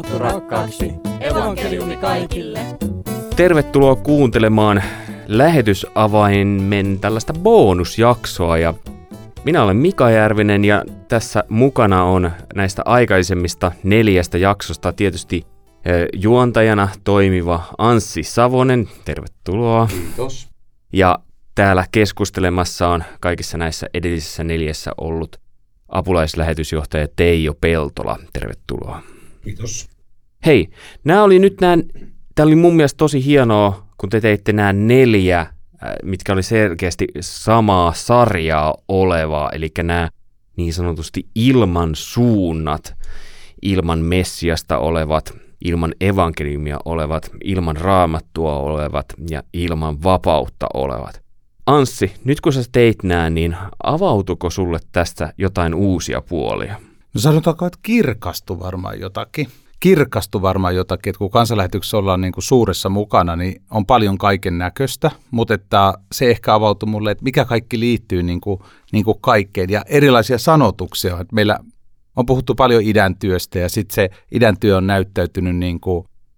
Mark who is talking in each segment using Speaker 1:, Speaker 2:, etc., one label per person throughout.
Speaker 1: raamattu rakkaaksi. Evankeliumi kaikille.
Speaker 2: Tervetuloa kuuntelemaan lähetysavaimen tällaista bonusjaksoa ja minä olen Mika Järvinen ja tässä mukana on näistä aikaisemmista neljästä jaksosta tietysti eh, juontajana toimiva Anssi Savonen. Tervetuloa.
Speaker 3: Kiitos.
Speaker 2: Ja täällä keskustelemassa on kaikissa näissä edellisissä neljässä ollut apulaislähetysjohtaja Teijo Peltola. Tervetuloa.
Speaker 3: Kiitos.
Speaker 2: Hei, nämä oli nyt nämä, tämä oli mun mielestä tosi hienoa, kun te teitte nämä neljä, äh, mitkä oli selkeästi samaa sarjaa olevaa, eli nämä niin sanotusti ilman suunnat, ilman Messiasta olevat, ilman evankeliumia olevat, ilman raamattua olevat ja ilman vapautta olevat. Anssi, nyt kun sä teit nämä, niin avautuko sulle tästä jotain uusia puolia?
Speaker 3: No sanotaanko, että kirkastu varmaan jotakin. Kirkastu varmaan jotakin, että kun kansanlähetyksessä ollaan niin kuin suuressa mukana, niin on paljon kaiken näköistä, mutta että se ehkä avautui mulle, että mikä kaikki liittyy niin kuin, niin kuin kaikkeen ja erilaisia sanotuksia. Että meillä on puhuttu paljon idän työstä ja sitten se idän työ on näyttäytynyt niin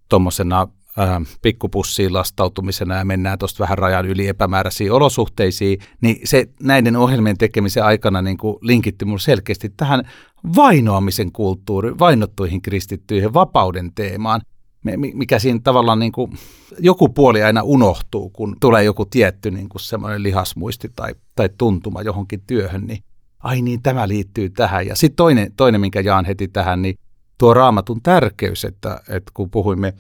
Speaker 3: tuommoisena äh, pikkupussiin lastautumisena ja mennään tuosta vähän rajan yli epämääräisiin olosuhteisiin, niin se näiden ohjelmien tekemisen aikana niin kuin linkitty mun selkeästi tähän vainoamisen kulttuuriin, vainottuihin kristittyihin, vapauden teemaan, mikä siinä tavallaan niin kuin, joku puoli aina unohtuu, kun tulee joku tietty niin kuin semmoinen lihasmuisti tai, tai tuntuma johonkin työhön, niin ai niin, tämä liittyy tähän. Ja sitten toinen, toinen, minkä jaan heti tähän, niin tuo raamatun tärkeys, että, että kun puhuimme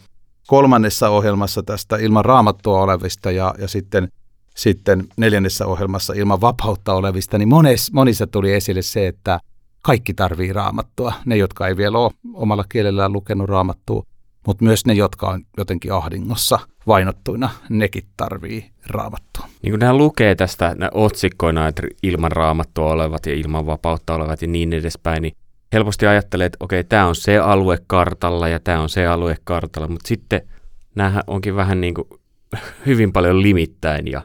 Speaker 3: kolmannessa ohjelmassa tästä ilman raamattua olevista ja, ja sitten, sitten neljännessä ohjelmassa ilman vapautta olevista, niin mones, monissa tuli esille se, että kaikki tarvii raamattua. Ne, jotka ei vielä ole omalla kielellään lukenut raamattua, mutta myös ne, jotka on jotenkin ahdingossa vainottuina, nekin tarvii raamattua.
Speaker 2: Niin kuin nämä lukee tästä otsikkoina, että ilman raamattua olevat ja ilman vapautta olevat ja niin edespäin, niin helposti ajattelee, että okei, tämä on se alue kartalla ja tämä on se alue kartalla, mutta sitten nämä onkin vähän niin kuin hyvin paljon limittäin ja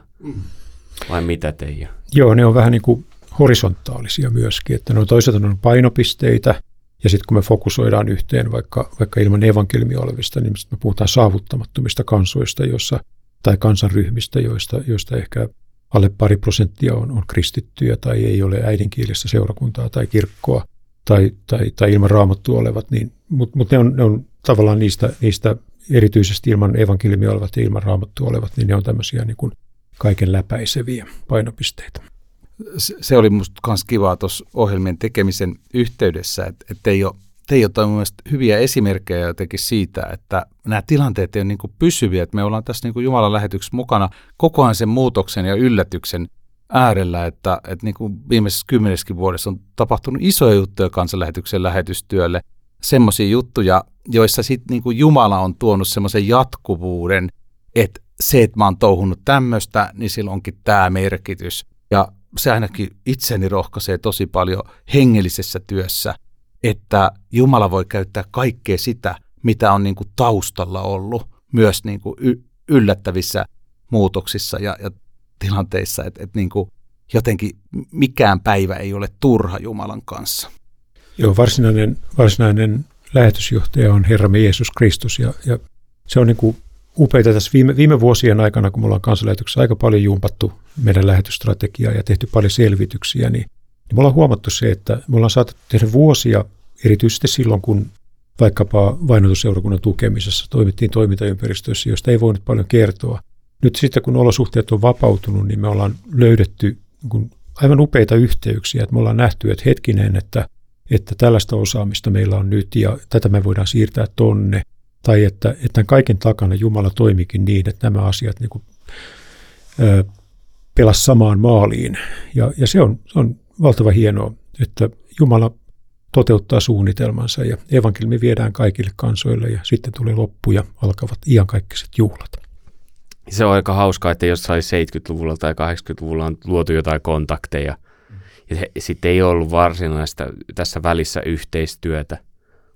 Speaker 2: vai mitä teidän?
Speaker 4: Joo, ne on vähän niin kuin horisontaalisia myöskin, että ne on toisaalta on painopisteitä ja sitten kun me fokusoidaan yhteen vaikka, vaikka ilman evankeliumia olevista, niin me puhutaan saavuttamattomista kansoista, joissa, tai kansanryhmistä, joista, joista ehkä alle pari prosenttia on, on kristittyjä tai ei ole äidinkielistä seurakuntaa tai kirkkoa tai, tai, tai ilman raamattua olevat, niin, mutta mut ne, on, ne on tavallaan niistä, niistä erityisesti ilman evankeliumia olevat ja ilman raamattua olevat, niin ne on tämmöisiä niin kuin kaiken läpäiseviä painopisteitä.
Speaker 3: Se, oli musta myös kivaa tuossa ohjelmien tekemisen yhteydessä, että, että Teijo, Teijo toi mun hyviä esimerkkejä jotenkin siitä, että nämä tilanteet ei ole niin pysyviä, että me ollaan tässä niin Jumalan lähetyksessä mukana koko ajan sen muutoksen ja yllätyksen äärellä, että, että niin kuin viimeisessä kymmeneskin vuodessa on tapahtunut isoja juttuja kansanlähetyksen lähetystyölle, semmoisia juttuja, joissa sitten niin Jumala on tuonut semmoisen jatkuvuuden, että se, että mä oon touhunut tämmöistä, niin sillä onkin tämä merkitys. Ja se ainakin itseni rohkaisee tosi paljon hengellisessä työssä, että Jumala voi käyttää kaikkea sitä, mitä on niin kuin taustalla ollut, myös niin kuin y- yllättävissä muutoksissa ja, ja tilanteissa, että, että niin kuin jotenkin mikään päivä ei ole turha Jumalan kanssa.
Speaker 4: Joo, varsinainen, varsinainen lähetysjohtaja on Herramme Jeesus Kristus ja, ja se on niin kuin upeita tässä viime, viime vuosien aikana, kun me ollaan kansanlähetyksessä aika paljon jumpattu meidän lähetysstrategiaa ja tehty paljon selvityksiä, niin, niin me ollaan huomattu se, että me ollaan saatu tehdä vuosia, erityisesti silloin, kun vaikkapa vainotusseurakunnan tukemisessa toimittiin toimintaympäristöissä, joista ei voinut paljon kertoa. Nyt sitten, kun olosuhteet on vapautunut, niin me ollaan löydetty niin aivan upeita yhteyksiä, että me ollaan nähty, että hetkinen, että, että tällaista osaamista meillä on nyt ja tätä me voidaan siirtää tonne – tai että, että tämän kaiken takana Jumala toimikin niin, että nämä asiat niin kuin, ö, pelas samaan maaliin. Ja, ja se, on, se on valtava hienoa, että Jumala toteuttaa suunnitelmansa ja evankeliumi viedään kaikille kansoille ja sitten tulee loppu ja alkavat iankaikkaiset juhlat.
Speaker 2: Se on aika hauskaa, että jossain 70-luvulla tai 80-luvulla on luotu jotain kontakteja ja sitten ei ollut varsinaista tässä välissä yhteistyötä,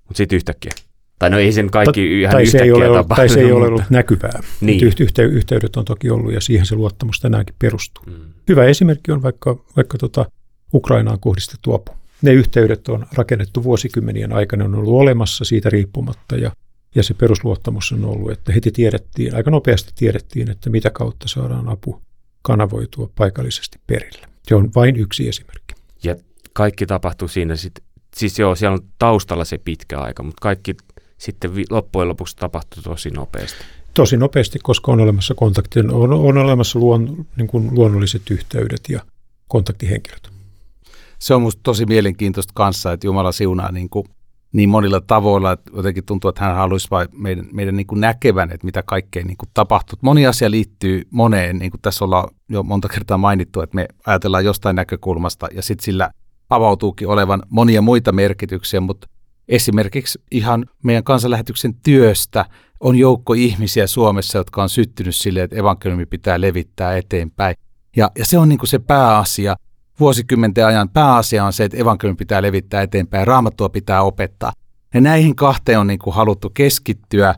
Speaker 2: mutta sitten yhtäkkiä tai no ei sen kaikki ihan tai se ei ole
Speaker 4: ollut, Tai se ei ole ollut näkyvää. Niin. Yhte, yhteydet on toki ollut ja siihen se luottamus tänäänkin perustuu. Mm. Hyvä esimerkki on vaikka, vaikka tota Ukrainaan kohdistettu apu. ne yhteydet on rakennettu vuosikymmenien aikana, on ollut olemassa siitä riippumatta ja, ja se perusluottamus on ollut, että heti tiedettiin, aika nopeasti tiedettiin, että mitä kautta saadaan apu kanavoitua paikallisesti perille. Se on vain yksi esimerkki.
Speaker 2: Ja kaikki tapahtuu siinä sitten, siis joo, siellä on taustalla se pitkä aika, mutta kaikki sitten loppujen lopuksi tapahtuu tosi nopeasti.
Speaker 4: Tosi nopeasti, koska on olemassa kontakti, on, on olemassa luon, niin kuin luonnolliset yhteydet ja kontaktihenkilöt.
Speaker 3: Se on minusta tosi mielenkiintoista kanssa, että Jumala siunaa niin, kuin niin monilla tavoilla, että jotenkin tuntuu, että hän haluaisi vain meidän, meidän niin kuin näkevän, että mitä kaikkea niin kuin tapahtuu. Moni asia liittyy moneen, niin kuin tässä ollaan jo monta kertaa mainittu, että me ajatellaan jostain näkökulmasta ja sitten sillä avautuukin olevan monia muita merkityksiä, mutta esimerkiksi ihan meidän kansanlähetyksen työstä on joukko ihmisiä Suomessa, jotka on syttynyt sille, että evankeliumi pitää levittää eteenpäin. Ja, ja se on niin kuin se pääasia. Vuosikymmenten ajan pääasia on se, että evankeliumi pitää levittää eteenpäin, raamattua pitää opettaa. Ja näihin kahteen on niin kuin haluttu keskittyä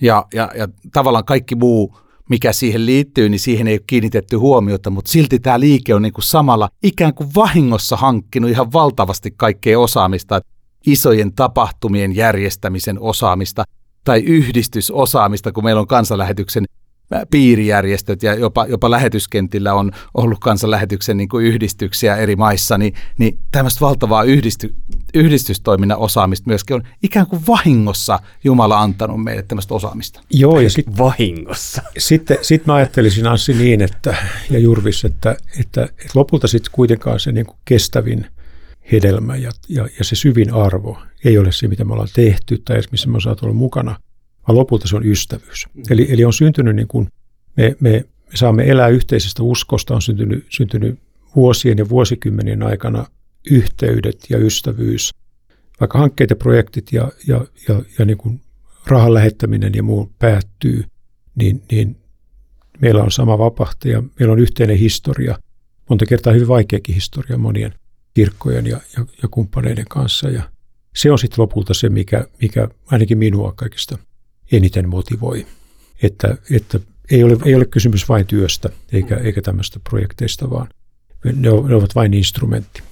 Speaker 3: ja, ja, ja tavallaan kaikki muu, mikä siihen liittyy, niin siihen ei ole kiinnitetty huomiota, mutta silti tämä liike on niin kuin samalla ikään kuin vahingossa hankkinut ihan valtavasti kaikkea osaamista, isojen tapahtumien järjestämisen osaamista tai yhdistysosaamista, kun meillä on kansanlähetyksen piirijärjestöt ja jopa, jopa lähetyskentillä on ollut kansanlähetyksen niin kuin yhdistyksiä eri maissa, niin, niin tämmöistä valtavaa yhdisty, yhdistystoiminnan osaamista myöskin on ikään kuin vahingossa Jumala antanut meille tämmöistä osaamista.
Speaker 2: Joo, ja sitten vahingossa.
Speaker 4: Sitten sit mä ajattelisin Anssi niin, että, ja Jurvis, että, että, että lopulta sitten kuitenkaan se niin kuin kestävin hedelmä ja, ja, ja se syvin arvo ei ole se, mitä me ollaan tehty tai edes missä me ollaan olla mukana – vaan lopulta se on ystävyys. Mm. Eli, eli on syntynyt niin kuin, me, me, me saamme elää yhteisestä uskosta, on syntynyt, syntynyt vuosien ja vuosikymmenien aikana yhteydet ja ystävyys, vaikka hankkeet ja projektit ja, ja, ja, ja niin kuin rahan lähettäminen ja muu päättyy, niin, niin meillä on sama vapahtaja, meillä on yhteinen historia, monta kertaa hyvin vaikeakin historia monien kirkkojen ja, ja, ja kumppaneiden kanssa. Ja se on sitten lopulta se, mikä, mikä ainakin minua kaikista eniten motivoi. Että, että ei, ole, ei ole kysymys vain työstä eikä, eikä tämmöistä projekteista, vaan ne, ne ovat vain instrumentti.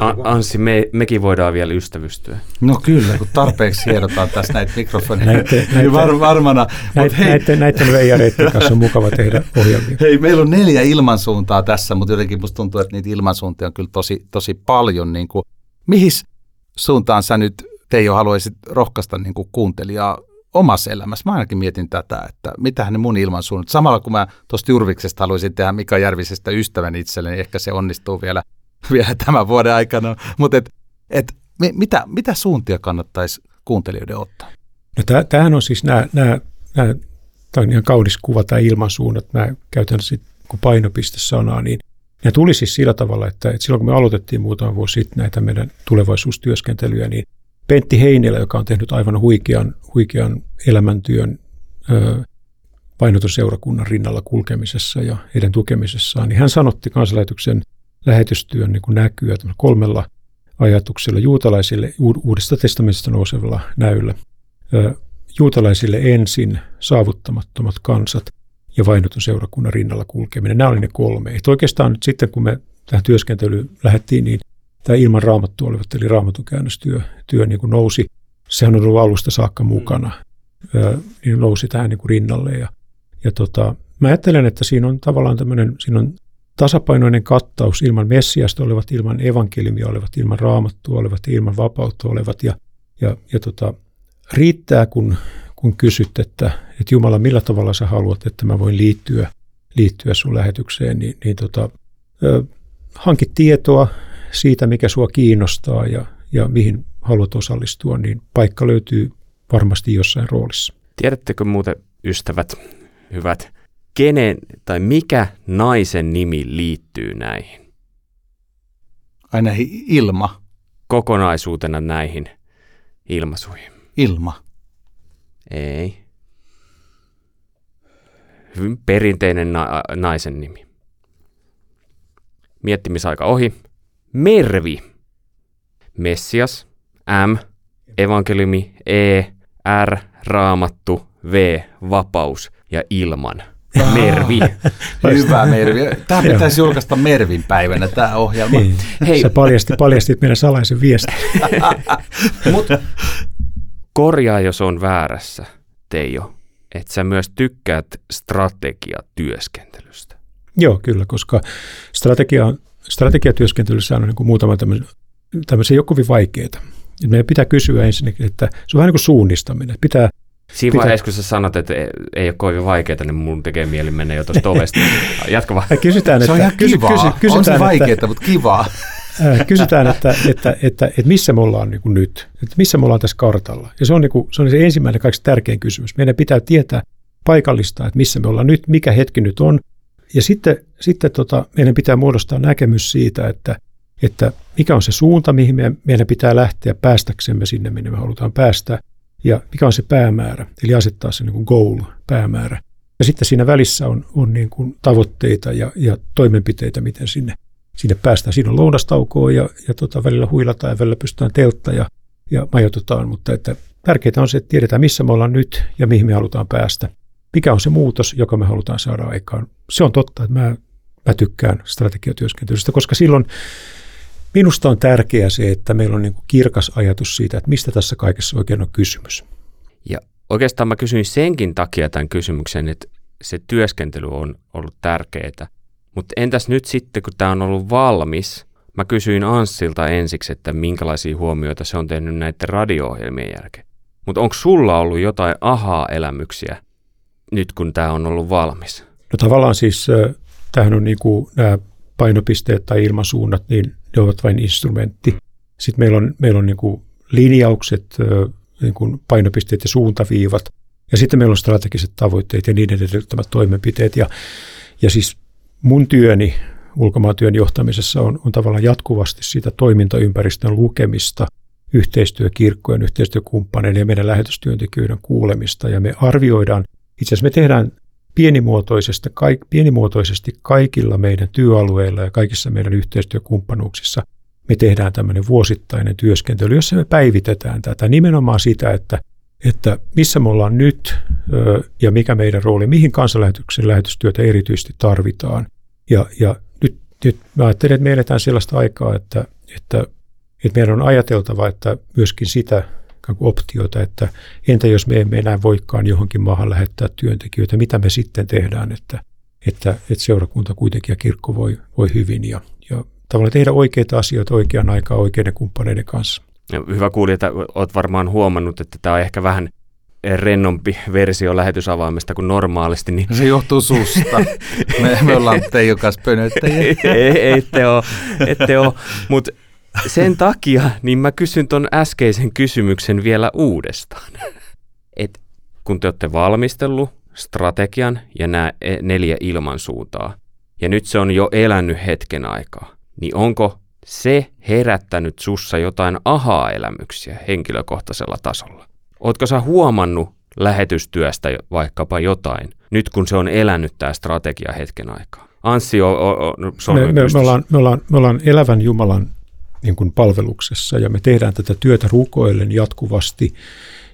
Speaker 2: A- Anssi, me, mekin voidaan vielä ystävystyä.
Speaker 3: No kyllä, kun tarpeeksi hierotaan tässä näitä mikrofoneja. Näitte, näitte, var, varmana.
Speaker 4: Näitte, hei. näitte, näiden veijareiden kanssa on mukava tehdä ohjelmia.
Speaker 3: Hei, meillä on neljä ilmansuuntaa tässä, mutta jotenkin musta tuntuu, että niitä ilmansuuntia on kyllä tosi, tosi paljon. Niin kuin, mihin suuntaan sä nyt, Teijo, haluaisit rohkaista niin kuin kuuntelijaa omassa elämässä. Mä ainakin mietin tätä, että mitähän ne mun ilmansuunnat. Samalla kun mä tuosta Jurviksesta haluaisin tehdä Mika Järvisestä ystävän itselleni, ehkä se onnistuu vielä, vielä tämän vuoden aikana. Mutta et, et, mitä, mitä suuntia kannattaisi kuuntelijoiden ottaa?
Speaker 4: No tämähän on siis nämä, nämä, nämä tämä on ihan kaunis kuva tämä ilmansuunnat. Mä käytän sitten kun painopistesanaa, niin ne tuli siis sillä tavalla, että, että silloin kun me aloitettiin muutama vuosi sitten näitä meidän tulevaisuustyöskentelyjä, niin Pentti Heinilä, joka on tehnyt aivan huikean, huikean elämäntyön ö, painotusseurakunnan rinnalla kulkemisessa ja heidän tukemisessaan, niin hän sanotti kansanlähetyksen lähetystyön niin kuin näkyä kolmella ajatuksella juutalaisille uudesta testamentista nousevalla näyllä. Juutalaisille ensin saavuttamattomat kansat ja vainotun seurakunnan rinnalla kulkeminen. Nämä oli ne kolme. Et oikeastaan nyt sitten, kun me tähän työskentelyyn lähdettiin, niin tämä ilman raamattua olevat, eli raamatukäännöstyö työ niin kuin nousi. Sehän on ollut alusta saakka mukana, mm. niin nousi tähän niin kuin rinnalle. Ja, ja tota, mä ajattelen, että siinä on tavallaan tämmöinen, siinä on tasapainoinen kattaus ilman Messiasta olevat, ilman evankeliumia olevat, ilman raamattua olevat, ilman vapautta olevat. Ja, ja, ja tota, riittää, kun, kun kysyt, että, että Jumala, millä tavalla sä haluat, että mä voin liittyä, liittyä sun lähetykseen, niin, niin tota, hankit tietoa, siitä, mikä sua kiinnostaa ja, ja mihin haluat osallistua, niin paikka löytyy varmasti jossain roolissa.
Speaker 2: Tiedättekö muuten, ystävät, hyvät, kenen tai mikä naisen nimi liittyy näihin?
Speaker 3: Aina ilma.
Speaker 2: Kokonaisuutena näihin ilmaisuihin.
Speaker 3: Ilma.
Speaker 2: Ei. Hyvin perinteinen na- naisen nimi. Miettimisaika ohi. Mervi. Messias, M, evankeliumi, E, R, raamattu, V, vapaus ja ilman. Mervi.
Speaker 3: Hyvä Mervi. Tämä pitäisi julkaista Mervin päivänä, tämä ohjelma.
Speaker 4: Niin.
Speaker 2: Hei.
Speaker 4: Sä paljasti, paljastit meidän salaisen viestin.
Speaker 2: Mut korjaa, jos on väärässä, Teijo, että sä myös tykkäät strategiatyöskentelystä.
Speaker 4: Joo, kyllä, koska strategia, strategiatyöskentelyssä on niin kuin muutama tämmöisen, tämmöisen joku kovin vaikeaa. Meidän pitää kysyä ensinnäkin, että se on vähän niin kuin suunnistaminen. Pitää,
Speaker 2: Siinä
Speaker 4: Pitää-
Speaker 2: vaiheessa, kun sä sanot, että ei- ei ole kovin vaikeaa, niin mun tekee mieli mennä jo tuosta ovesta. Jatka vaan.
Speaker 4: kysytään,
Speaker 3: Se
Speaker 4: että,
Speaker 3: on ihan
Speaker 4: kysy,
Speaker 3: kivaa.
Speaker 4: kysy,
Speaker 3: on
Speaker 4: kysytään,
Speaker 3: se
Speaker 4: että,
Speaker 3: vaikeaa, mutta kivaa.
Speaker 4: Äh, kysytään, että, että, että, että, missä me ollaan niin kuin nyt, että missä me ollaan tässä kartalla. Ja se on, niin kuin, se on se ensimmäinen kaikista tärkein kysymys. Meidän pitää tietää paikallista, että missä me ollaan nyt, mikä hetki nyt on. Ja sitten, sitten tota, meidän pitää muodostaa näkemys siitä, että, että mikä on se suunta, mihin meidän, meidän pitää lähteä päästäksemme sinne, minne me halutaan päästä. Ja mikä on se päämäärä, eli asettaa se niin kuin goal, päämäärä. Ja sitten siinä välissä on, on niin kuin tavoitteita ja, ja toimenpiteitä, miten sinne sinne päästään. Siinä on lounastaukoa ja, ja tota, välillä huilataan ja välillä pystytään teltta ja, ja majoitutaan, mutta että tärkeää on se, että tiedetään missä me ollaan nyt ja mihin me halutaan päästä. Mikä on se muutos, joka me halutaan saada aikaan. Se on totta, että mä, mä tykkään strategiatyöskentelystä, koska silloin minusta on tärkeää se, että meillä on niin kuin kirkas ajatus siitä, että mistä tässä kaikessa oikein on kysymys.
Speaker 2: Ja oikeastaan mä kysyin senkin takia tämän kysymyksen, että se työskentely on ollut tärkeää. Mutta entäs nyt sitten, kun tämä on ollut valmis, mä kysyin Anssilta ensiksi, että minkälaisia huomioita se on tehnyt näiden radio-ohjelmien jälkeen. Mutta onko sulla ollut jotain ahaa-elämyksiä nyt, kun tämä on ollut valmis?
Speaker 4: No tavallaan siis äh, tämähän on niin kuin nämä painopisteet tai ilmasuunnat, niin ne ovat vain instrumentti. Sitten meillä on, meillä on niin kuin linjaukset, niin kuin painopisteet ja suuntaviivat. Ja sitten meillä on strategiset tavoitteet ja niiden edellyttämät toimenpiteet. Ja, ja siis mun työni ulkomaatyön johtamisessa on, on tavallaan jatkuvasti sitä toimintaympäristön lukemista, yhteistyökirkkojen, yhteistyökumppaneiden ja meidän lähetystyöntekijöiden kuulemista. Ja me arvioidaan, itse asiassa me tehdään pienimuotoisesti, kaik, pienimuotoisesti kaikilla meidän työalueilla ja kaikissa meidän yhteistyökumppanuuksissa me tehdään tämmöinen vuosittainen työskentely, jossa me päivitetään tätä nimenomaan sitä, että, että missä me ollaan nyt ja mikä meidän rooli, mihin kansanlähetyksen lähetystyötä erityisesti tarvitaan. Ja, ja nyt, nyt mä ajattelen, että me eletään sellaista aikaa, että, että, että meidän on ajateltava, että myöskin sitä optiota, että entä jos me emme enää voikaan johonkin maahan lähettää työntekijöitä, mitä me sitten tehdään, että, että, että seurakunta kuitenkin ja kirkko voi, voi hyvin ja, ja tavallaan tehdä oikeita asioita oikeaan aikaan oikeiden kumppaneiden kanssa.
Speaker 2: Ja Hyvä kuulija, että oot varmaan huomannut, että tämä on ehkä vähän rennompi versio lähetysavaimesta kuin normaalisti, niin
Speaker 3: Se johtuu susta. Me, me ollaan Teijon kanssa pönöttäjiä.
Speaker 2: ei, ette ole, ette ole. mutta sen takia niin mä kysyn ton äskeisen kysymyksen vielä uudestaan. Et kun te olette valmistellut strategian ja nämä neljä ilmansuuntaa, ja nyt se on jo elänyt hetken aikaa, niin onko se herättänyt sussa jotain ahaa-elämyksiä henkilökohtaisella tasolla? Ootko sä huomannut lähetystyöstä vaikkapa jotain, nyt kun se on elänyt tämä strategia hetken aikaa? Anssi on, on, on
Speaker 4: Me, me, me, ollaan, me, ollaan, me ollaan elävän Jumalan niin kuin palveluksessa ja me tehdään tätä työtä rukoillen jatkuvasti.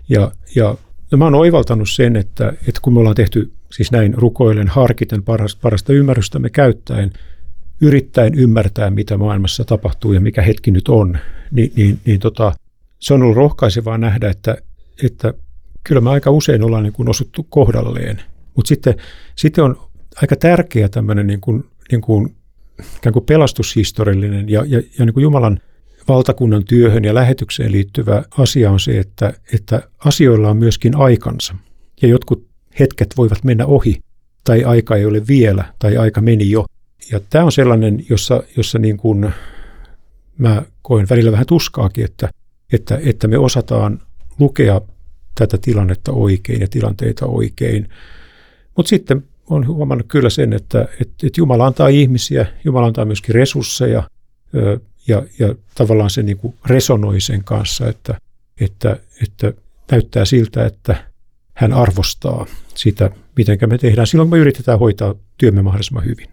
Speaker 4: Ja, ja no mä oon oivaltanut sen, että, että kun me ollaan tehty siis näin rukoillen, harkiten parasta, parasta ymmärrystämme käyttäen, yrittäen ymmärtää, mitä maailmassa tapahtuu ja mikä hetki nyt on, niin, niin, niin tota, se on ollut rohkaisevaa nähdä, että, että kyllä me aika usein ollaan niin kuin osuttu kohdalleen. Mutta sitten, sitten on aika tärkeä tämmöinen niin kuin, niin kuin, ikään kuin pelastushistoriallinen ja, ja, ja niin kuin Jumalan valtakunnan työhön ja lähetykseen liittyvä asia on se, että, että asioilla on myöskin aikansa. Ja jotkut hetket voivat mennä ohi, tai aika ei ole vielä, tai aika meni jo. Ja tämä on sellainen, jossa, jossa niin kuin mä koen välillä vähän tuskaakin, että, että, että me osataan lukea tätä tilannetta oikein ja tilanteita oikein. Mutta sitten on huomannut kyllä sen, että, että, että Jumala antaa ihmisiä, Jumala antaa myöskin resursseja ja, ja tavallaan se niin kuin resonoi sen kanssa, että, että, että näyttää siltä, että hän arvostaa sitä, miten me tehdään silloin, kun me yritetään hoitaa työmme mahdollisimman hyvin.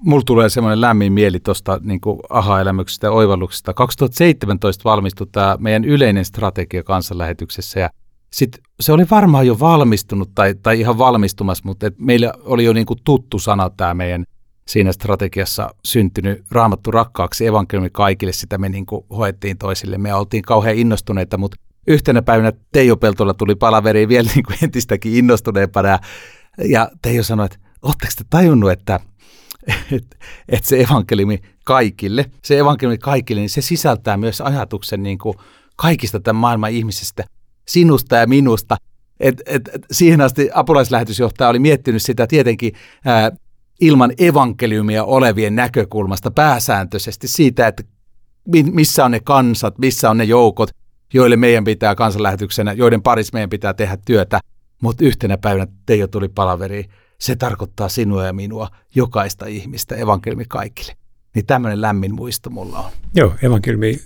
Speaker 3: Mulla tulee semmoinen lämmin mieli tuosta niin aha-elämyksestä ja oivalluksesta. 2017 valmistui tämä meidän yleinen strategia kansanlähetyksessä ja sitten se oli varmaan jo valmistunut tai, tai ihan valmistumassa, mutta et meillä oli jo niinku tuttu sana tämä meidän siinä strategiassa syntynyt raamattu rakkaaksi. Evankeliumi kaikille, sitä me niinku hoettiin toisille. Me oltiin kauhean innostuneita, mutta yhtenä päivänä Teijo Peltola tuli palaveri vielä niinku entistäkin innostuneempana. Ja Teijo sanoi, että oletteko te tajunnut, että että et se evankeliumi kaikille, se evankeliumi kaikille, niin se sisältää myös ajatuksen niin kuin kaikista tämän maailman ihmisistä, sinusta ja minusta. Et, et, et siihen asti apulaislähetysjohtaja oli miettinyt sitä tietenkin ää, ilman evankeliumia olevien näkökulmasta pääsääntöisesti siitä, että missä on ne kansat, missä on ne joukot, joille meidän pitää kansanlähetyksenä, joiden parissa meidän pitää tehdä työtä. Mutta yhtenä päivänä Teijo tuli palaveriin se tarkoittaa sinua ja minua, jokaista ihmistä, evankeliumi kaikille. Niin tämmöinen lämmin muisto mulla on.
Speaker 4: Joo, evankeliumi,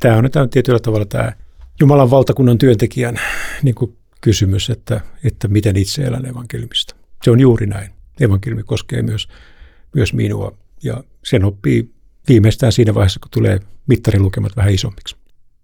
Speaker 4: tämä on, on tietyllä tavalla tämä Jumalan valtakunnan työntekijän niin kuin kysymys, että, että miten itse elän evankeliumista. Se on juuri näin. Evankeliumi koskee myös, myös minua ja sen oppii viimeistään siinä vaiheessa, kun tulee mittarilukemat vähän isommiksi.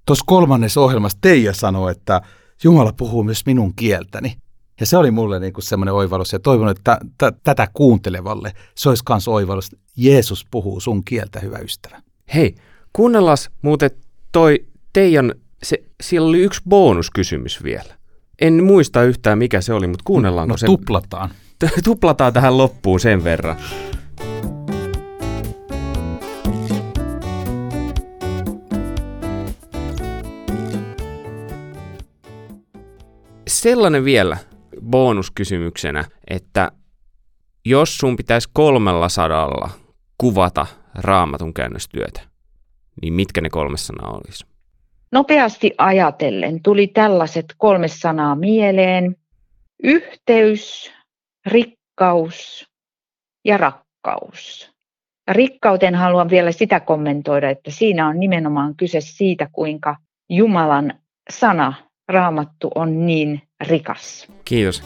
Speaker 3: Tuossa kolmannessa ohjelmassa Teija sanoi, että Jumala puhuu myös minun kieltäni. Ja se oli mulle niin kuin semmoinen oivallus ja toivon, että t- t- tätä kuuntelevalle se olisi myös oivallus. Jeesus puhuu sun kieltä, hyvä ystävä.
Speaker 2: Hei, kuunnellaan muuten toi Teijan, se, siellä oli yksi bonuskysymys vielä. En muista yhtään mikä se oli, mutta kuunnellaanko
Speaker 3: no,
Speaker 2: se?
Speaker 3: tuplataan.
Speaker 2: tuplataan tähän loppuun sen verran. Sellainen vielä, bonuskysymyksenä, että jos sun pitäisi kolmella sadalla kuvata raamatun käännöstyötä, niin mitkä ne kolme sanaa olisi?
Speaker 5: Nopeasti ajatellen tuli tällaiset kolme sanaa mieleen. Yhteys, rikkaus ja rakkaus. Rikkauteen haluan vielä sitä kommentoida, että siinä on nimenomaan kyse siitä, kuinka Jumalan sana, raamattu, on niin rikas.
Speaker 2: Kiitos.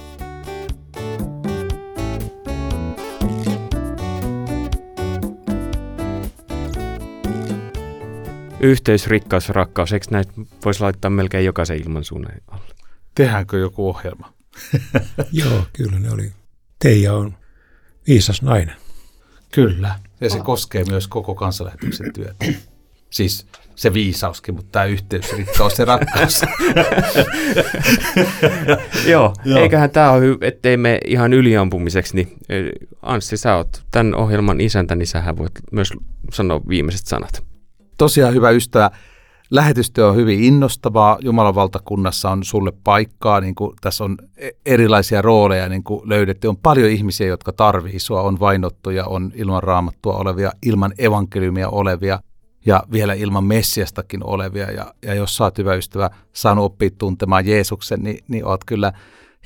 Speaker 2: Yhteys, rikkaus, rakkaus. Eikö näitä voisi laittaa melkein jokaisen ilmansuunnan alle?
Speaker 3: Tehdäänkö joku ohjelma?
Speaker 4: Joo, kyllä ne oli. Teija on viisas nainen.
Speaker 3: Kyllä, ja se koskee myös koko kansanlähetyksen työtä. Siis se viisauskin, mutta tämä yhteys, rikkaus ja rakkaus.
Speaker 2: Joo, Joo, eiköhän tämä ole, ettei me ihan yliampumiseksi, niin Anssi, sä oot tämän ohjelman isäntä, niin sähän voit myös sanoa viimeiset sanat.
Speaker 3: Tosiaan hyvä ystävä, lähetystyö on hyvin innostavaa. Jumalan valtakunnassa on sulle paikkaa, niin kuin tässä on e- erilaisia rooleja niin kuin löydetty. On paljon ihmisiä, jotka tarvii sua, on vainottuja, on ilman raamattua olevia, ilman evankeliumia olevia ja vielä ilman Messiastakin olevia. Ja, ja jos sä oot hyvä ystävä saanut oppia tuntemaan Jeesuksen, niin, niin oot kyllä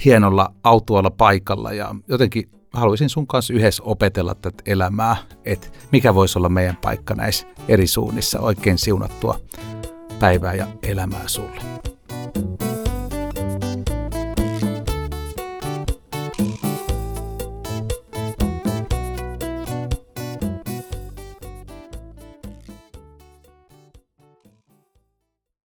Speaker 3: hienolla autualla paikalla. Ja jotenkin haluaisin sun kanssa yhdessä opetella tätä elämää, että mikä voisi olla meidän paikka näissä eri suunnissa. Oikein siunattua päivää ja elämää sulle.